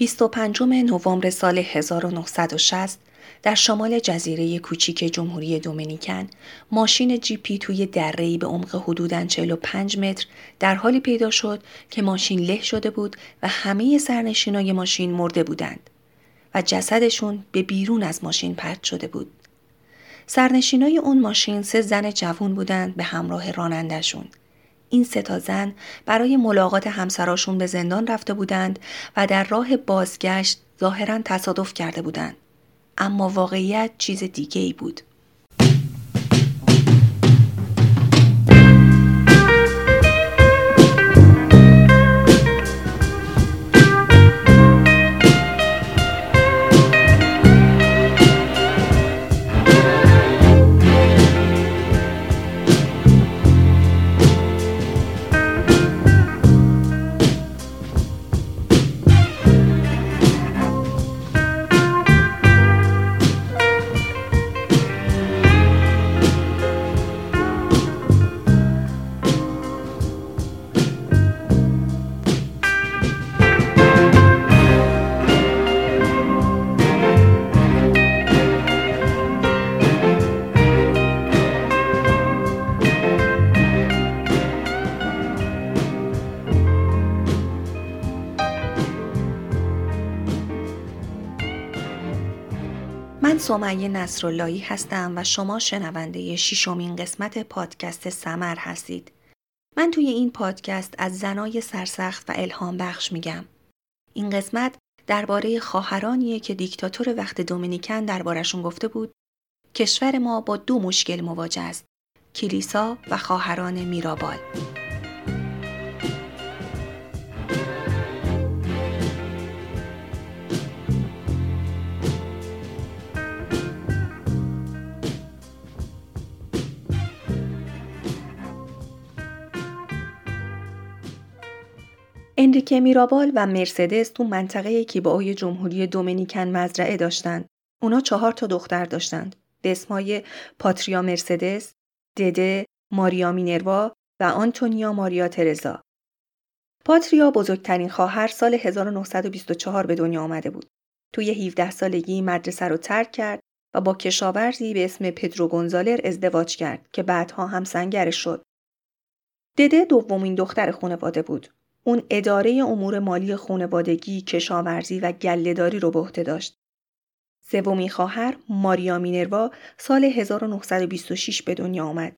25 نوامبر سال 1960 در شمال جزیره کوچیک جمهوری دومینیکن ماشین جیپی توی دره‌ای به عمق حدوداً 45 متر در حالی پیدا شد که ماشین له شده بود و همه سرنشینای ماشین مرده بودند و جسدشون به بیرون از ماشین پرت شده بود. سرنشینای اون ماشین سه زن جوون بودند به همراه رانندشون. این سه تا زن برای ملاقات همسراشون به زندان رفته بودند و در راه بازگشت ظاهرا تصادف کرده بودند. اما واقعیت چیز دیگه ای بود. سمیه نصراللهی هستم و شما شنونده ششمین قسمت پادکست سمر هستید. من توی این پادکست از زنای سرسخت و الهام بخش میگم. این قسمت درباره خواهرانیه که دیکتاتور وقت دومینیکن دربارشون گفته بود کشور ما با دو مشکل مواجه است. کلیسا و خواهران میرابال. انریکه میرابال و مرسدس تو منطقه کیباوی جمهوری دومینیکن مزرعه داشتند. اونا چهار تا دختر داشتند. به اسمای پاتریا مرسدس، دده، ماریا مینروا و آنتونیا ماریا ترزا. پاتریا بزرگترین خواهر سال 1924 به دنیا آمده بود. توی 17 سالگی مدرسه رو ترک کرد و با کشاورزی به اسم پدرو گونزالر ازدواج کرد که بعدها هم سنگرش شد. دده دومین دختر خانواده بود. اون اداره امور مالی خانوادگی، کشاورزی و گلهداری رو به عهده داشت. سومین خواهر ماریا مینروا سال 1926 به دنیا آمد.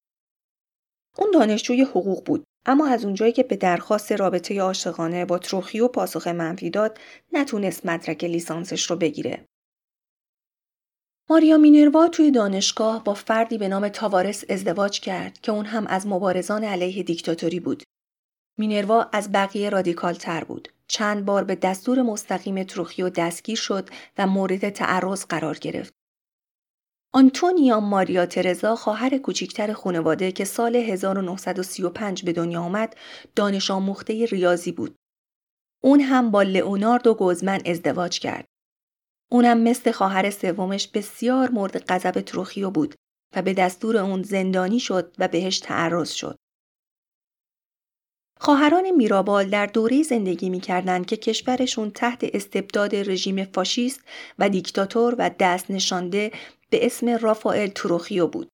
اون دانشجوی حقوق بود اما از اونجایی که به درخواست رابطه عاشقانه با تروخیو پاسخ منفی داد نتونست مدرک لیسانسش رو بگیره. ماریا مینروا توی دانشگاه با فردی به نام تاوارس ازدواج کرد که اون هم از مبارزان علیه دیکتاتوری بود. مینروا از بقیه رادیکال تر بود. چند بار به دستور مستقیم تروخیو دستگیر شد و مورد تعرض قرار گرفت. آنتونیا ماریا ترزا خواهر کوچکتر خانواده که سال 1935 به دنیا آمد دانش آموخته ریاضی بود. اون هم با لئوناردو گوزمن ازدواج کرد. اونم مثل خواهر سومش بسیار مورد غضب تروخیو بود و به دستور اون زندانی شد و بهش تعرض شد. خواهران میرابال در دوره زندگی می‌کردند که کشورشون تحت استبداد رژیم فاشیست و دیکتاتور و دست نشانده به اسم رافائل تروخیو بود.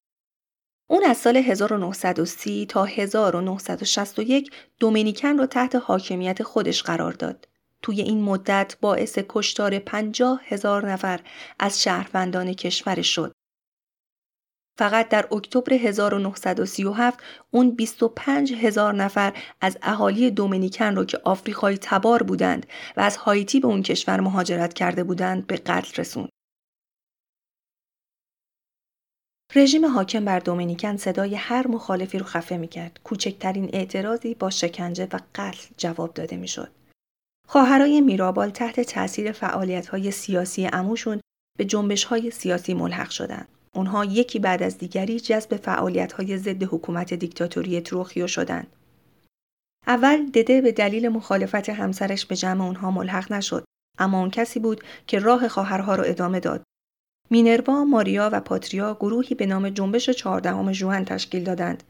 اون از سال 1930 تا 1961 دومینیکن رو تحت حاکمیت خودش قرار داد. توی این مدت باعث کشتار 50 هزار نفر از شهروندان کشورش شد فقط در اکتبر 1937 اون 25 هزار نفر از اهالی دومینیکن رو که آفریقایی تبار بودند و از هایتی به اون کشور مهاجرت کرده بودند به قتل رسوند. رژیم حاکم بر دومینیکن صدای هر مخالفی رو خفه می‌کرد. کوچکترین اعتراضی با شکنجه و قتل جواب داده می‌شد. خواهرای میرابال تحت تاثیر فعالیت‌های سیاسی عموشون به جنبش‌های سیاسی ملحق شدند. اونها یکی بعد از دیگری جذب فعالیت‌های ضد حکومت دیکتاتوری تروخیو شدند. اول دده به دلیل مخالفت همسرش به جمع اونها ملحق نشد اما اون کسی بود که راه خواهرها را ادامه داد مینروا، ماریا و پاتریا گروهی به نام جنبش چهاردهم ژوئن تشکیل دادند.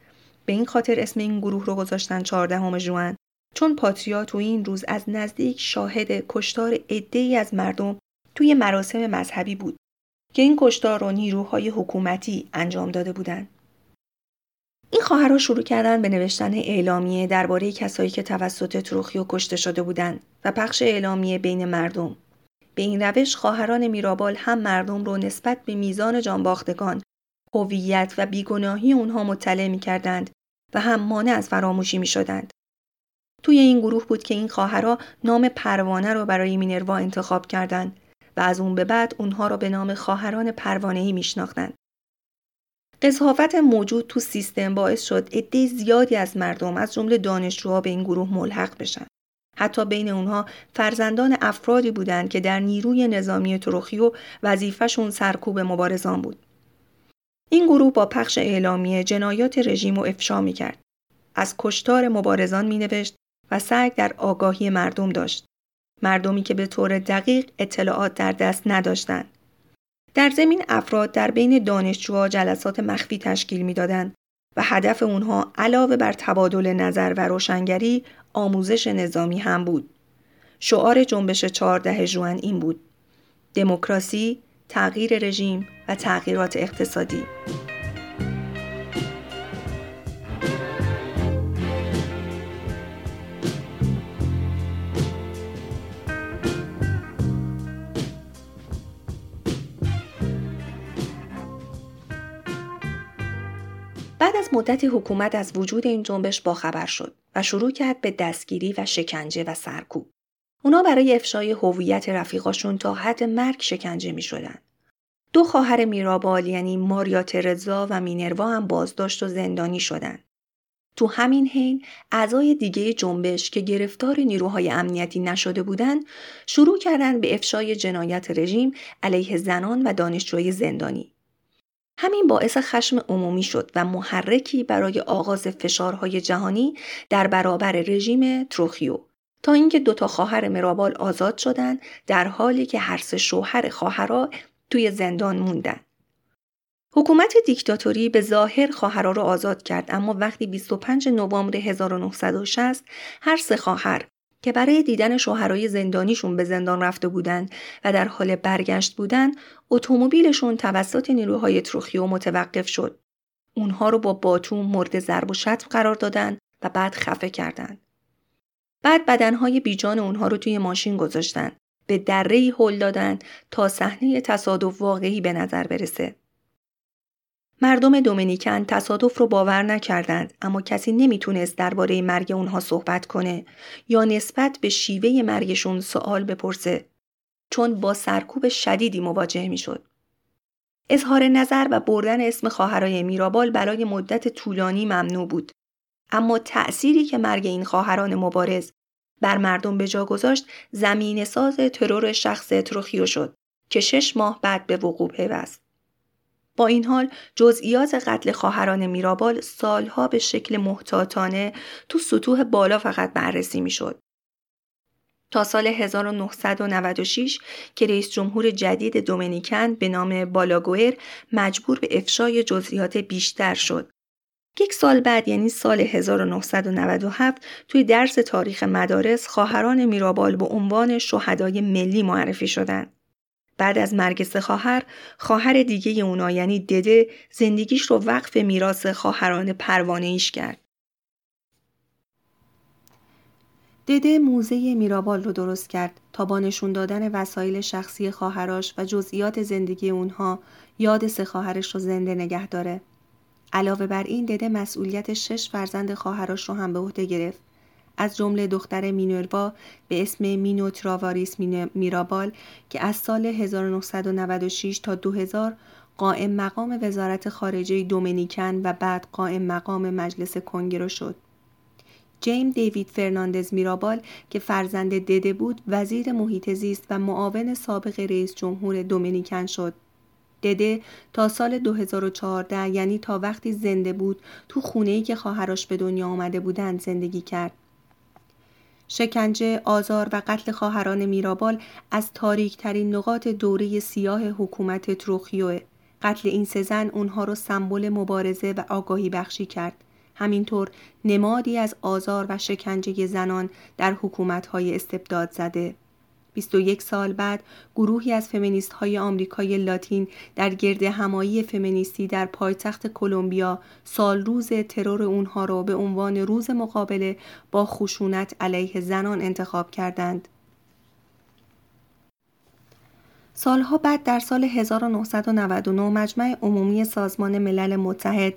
به این خاطر اسم این گروه رو گذاشتن چهاردهم ژوئن چون پاتریا تو این روز از نزدیک شاهد کشتار عدهای از مردم توی مراسم مذهبی بود که این کشتار رو نیروهای حکومتی انجام داده بودند. این خواهرها شروع کردن به نوشتن اعلامیه درباره کسایی که توسط تروخیو کشته شده بودند و پخش اعلامیه بین مردم. به این روش خواهران میرابال هم مردم رو نسبت به میزان جانباختگان، هویت و بیگناهی اونها مطلع می کردند و هم مانع از فراموشی می شدند. توی این گروه بود که این خواهرها نام پروانه رو برای مینروا انتخاب کردند و از اون به بعد اونها را به نام خواهران پروانه‌ای میشناختند. قضاوت موجود تو سیستم باعث شد عده زیادی از مردم از جمله دانشجوها به این گروه ملحق بشن. حتی بین اونها فرزندان افرادی بودند که در نیروی نظامی تروخیو وظیفهشون سرکوب مبارزان بود. این گروه با پخش اعلامیه جنایات رژیم رو افشا می کرد. از کشتار مبارزان می نوشت و سعی در آگاهی مردم داشت. مردمی که به طور دقیق اطلاعات در دست نداشتند. در زمین افراد در بین دانشجوها جلسات مخفی تشکیل می‌دادند و هدف اونها علاوه بر تبادل نظر و روشنگری آموزش نظامی هم بود. شعار جنبش چهارده جوان این بود. دموکراسی، تغییر رژیم و تغییرات اقتصادی. از مدتی حکومت از وجود این جنبش باخبر شد و شروع کرد به دستگیری و شکنجه و سرکوب. اونا برای افشای هویت رفیقاشون تا حد مرگ شکنجه می شدن. دو خواهر میرابال یعنی ماریا ترزا و مینروا هم بازداشت و زندانی شدند. تو همین حین اعضای دیگه جنبش که گرفتار نیروهای امنیتی نشده بودند شروع کردند به افشای جنایت رژیم علیه زنان و دانشجوی زندانی. همین باعث خشم عمومی شد و محرکی برای آغاز فشارهای جهانی در برابر رژیم تروخیو تا اینکه دوتا خواهر مرابال آزاد شدند در حالی که هر سه شوهر خواهرها توی زندان موندن. حکومت دیکتاتوری به ظاهر خواهرها را آزاد کرد اما وقتی 25 نوامبر 1960 هر سه خواهر که برای دیدن شوهرای زندانیشون به زندان رفته بودند و در حال برگشت بودند اتومبیلشون توسط نیروهای تروخیو متوقف شد. اونها رو با باتوم مورد ضرب و شتم قرار دادن و بعد خفه کردند بعد بدنهای بیجان اونها رو توی ماشین گذاشتن. به دره هل دادن تا صحنه تصادف واقعی به نظر برسه. مردم دومینیکن تصادف رو باور نکردند اما کسی نمی‌تونست درباره مرگ اونها صحبت کنه یا نسبت به شیوه مرگشون سوال بپرسه چون با سرکوب شدیدی مواجه می‌شد. اظهار نظر و بردن اسم خواهرای میرابال برای مدت طولانی ممنوع بود اما تأثیری که مرگ این خواهران مبارز بر مردم به جا گذاشت زمین ساز ترور شخص تروخیو شد که شش ماه بعد به وقوع پیوست. با این حال جزئیات قتل خواهران میرابال سالها به شکل محتاطانه تو سطوح بالا فقط بررسی می‌شد. تا سال 1996 که رئیس جمهور جدید دومینیکن به نام بالاگوئر مجبور به افشای جزئیات بیشتر شد. یک سال بعد یعنی سال 1997 توی درس تاریخ مدارس خواهران میرابال به عنوان شهدای ملی معرفی شدند. بعد از مرگ سه خواهر، خواهر دیگه اونا یعنی دده زندگیش رو وقف میراث خواهران پروانه ایش کرد. دده موزه میرابال رو درست کرد تا با نشون دادن وسایل شخصی خواهراش و جزئیات زندگی اونها یاد سه خواهرش رو زنده نگه داره. علاوه بر این دده مسئولیت شش فرزند خواهرش رو هم به عهده گرفت. از جمله دختر مینوروا به اسم مینو تراواریس میرابال که از سال 1996 تا 2000 قائم مقام وزارت خارجه دومینیکن و بعد قائم مقام مجلس کنگره شد. جیم دیوید فرناندز میرابال که فرزند دده بود وزیر محیط زیست و معاون سابق رئیس جمهور دومینیکن شد. دده تا سال 2014 یعنی تا وقتی زنده بود تو خونه‌ای که خواهرش به دنیا آمده بودند زندگی کرد. شکنجه، آزار و قتل خواهران میرابال از تاریکترین نقاط دوره سیاه حکومت تروخیوه. قتل این سه زن اونها رو سمبل مبارزه و آگاهی بخشی کرد. همینطور نمادی از آزار و شکنجه زنان در حکومت‌های استبداد زده 21 سال بعد گروهی از فمینیست های آمریکای لاتین در گرد همایی فمینیستی در پایتخت کلمبیا سال روز ترور اونها را به عنوان روز مقابله با خشونت علیه زنان انتخاب کردند. سالها بعد در سال 1999 مجمع عمومی سازمان ملل متحد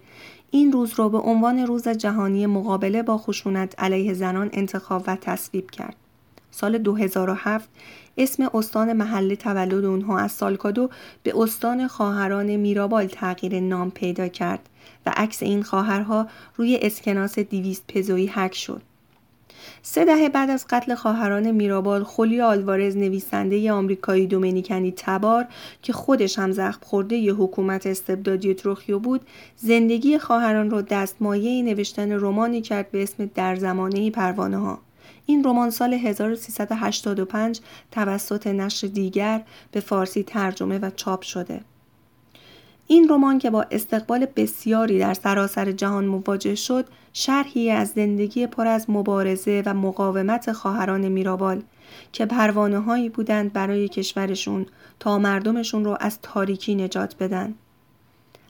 این روز را به عنوان روز جهانی مقابله با خشونت علیه زنان انتخاب و تصویب کرد. سال 2007 اسم استان محله تولد اونها از سالکادو به استان خواهران میرابال تغییر نام پیدا کرد و عکس این خواهرها روی اسکناس دیویست پزوی حک شد. سه دهه بعد از قتل خواهران میرابال خولی آلوارز نویسنده آمریکایی دومینیکنی تبار که خودش هم زخم خورده ی حکومت استبدادی تروخیو بود زندگی خواهران را دستمایه نوشتن رمانی کرد به اسم در زمانه پروانه ها. این رمان سال 1385 توسط نشر دیگر به فارسی ترجمه و چاپ شده. این رمان که با استقبال بسیاری در سراسر جهان مواجه شد، شرحی از زندگی پر از مبارزه و مقاومت خواهران میرابال که پروانه هایی بودند برای کشورشون تا مردمشون رو از تاریکی نجات بدن.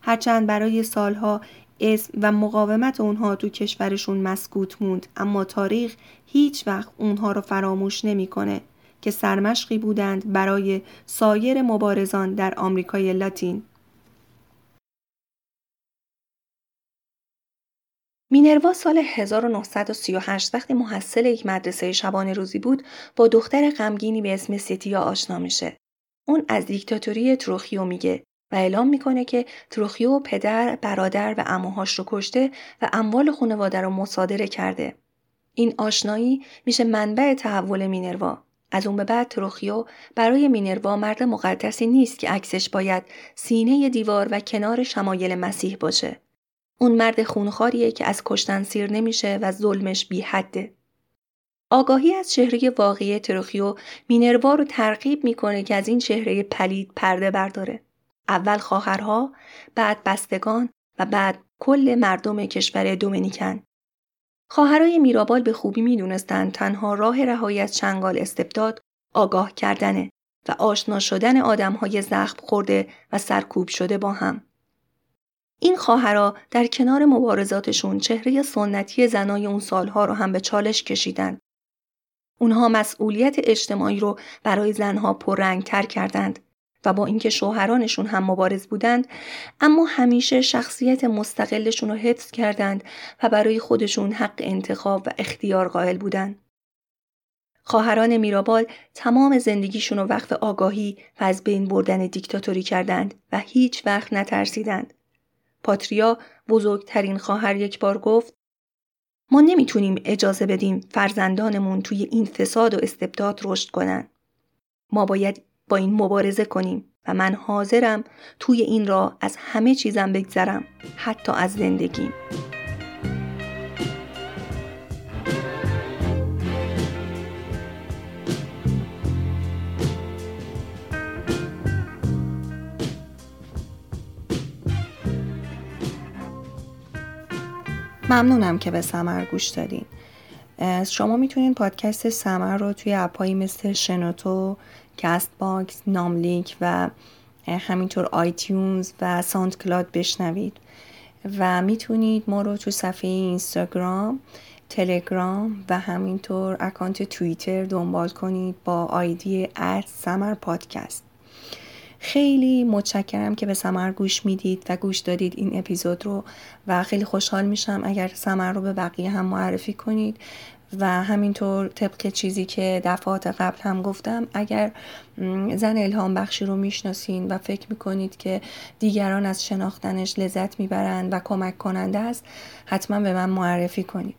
هرچند برای سالها اسم و مقاومت اونها تو کشورشون مسکوت موند اما تاریخ هیچ وقت اونها رو فراموش نمی‌کنه که سرمشقی بودند برای سایر مبارزان در آمریکای لاتین. مینروا سال 1938 وقتی محصل یک مدرسه شبانه روزی بود با دختر غمگینی به اسم سیتیا آشنا میشه. اون از دیکتاتوری تروخیو میگه و اعلام می‌کنه که تروخیو پدر، برادر و اموهاش رو کشته و اموال خانواده رو مصادره کرده. این آشنایی میشه منبع تحول مینروا. از اون به بعد تروخیو برای مینروا مرد مقدسی نیست که عکسش باید سینه دیوار و کنار شمایل مسیح باشه. اون مرد خونخاریه که از کشتن سیر نمیشه و ظلمش بی حده. آگاهی از چهره واقعی تروخیو مینروا رو ترغیب می‌کنه که از این چهره پلید پرده برداره. اول خواهرها، بعد بستگان و بعد کل مردم کشور دومینیکن. خواهرای میرابال به خوبی می‌دونستند تنها راه رهایی از چنگال استبداد آگاه کردنه و آشنا شدن آدمهای زخم خورده و سرکوب شده با هم. این خواهرا در کنار مبارزاتشون چهره سنتی زنای اون سالها رو هم به چالش کشیدند. اونها مسئولیت اجتماعی رو برای زنها پررنگتر کردند و با اینکه شوهرانشون هم مبارز بودند اما همیشه شخصیت مستقلشون رو حفظ کردند و برای خودشون حق انتخاب و اختیار قائل بودند. خواهران میرابال تمام زندگیشون رو وقف آگاهی و از بین بردن دیکتاتوری کردند و هیچ وقت نترسیدند. پاتریا بزرگترین خواهر یک بار گفت ما نمی‌تونیم اجازه بدیم فرزندانمون توی این فساد و استبداد رشد کنن. ما باید با این مبارزه کنیم و من حاضرم توی این را از همه چیزم بگذرم حتی از زندگیم. ممنونم که به سمر گوش دادین. شما می‌تونین پادکست سمر رو توی اپ‌هایی مثل شنوتو، Castbox، ناملیک و همینطور iTunes و SoundCloud بشنوید. و می‌تونید ما رو تو صفحه اینستاگرام تلگرام و همینطور اکانت توییتر دنبال کنید با آیدی at سمر پادکست. خیلی متشکرم که به سمر گوش می‌دید و گوش دادید این اپیزود رو و خیلی خوشحال میشم اگر سمر رو به بقیه هم معرفی کنید و همینطور طبق چیزی که دفعات قبل هم گفتم اگر زن الهام بخشی رو می‌شناسین و فکر می‌کنید که دیگران از شناختنش لذت می‌برند و کمک کننده است حتما به من معرفی کنید.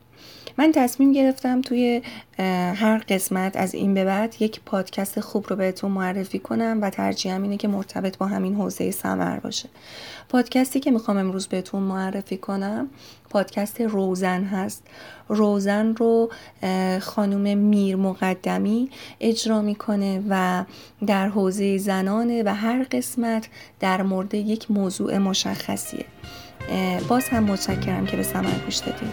من تصمیم گرفتم توی هر قسمت از این به بعد یک پادکست خوب رو بهتون معرفی کنم و ترجیحم اینه که مرتبط با همین حوزه سمر باشه. پادکستی که می‌خوام امروز بهتون معرفی کنم پادکست روزن هست. روزن رو خانم میر مقدمی اجرا می‌کنه و در حوزه زنانه و هر قسمت در مورد یک موضوع مشخصیه. باز هم متشکرم که به سمر گوش دادیم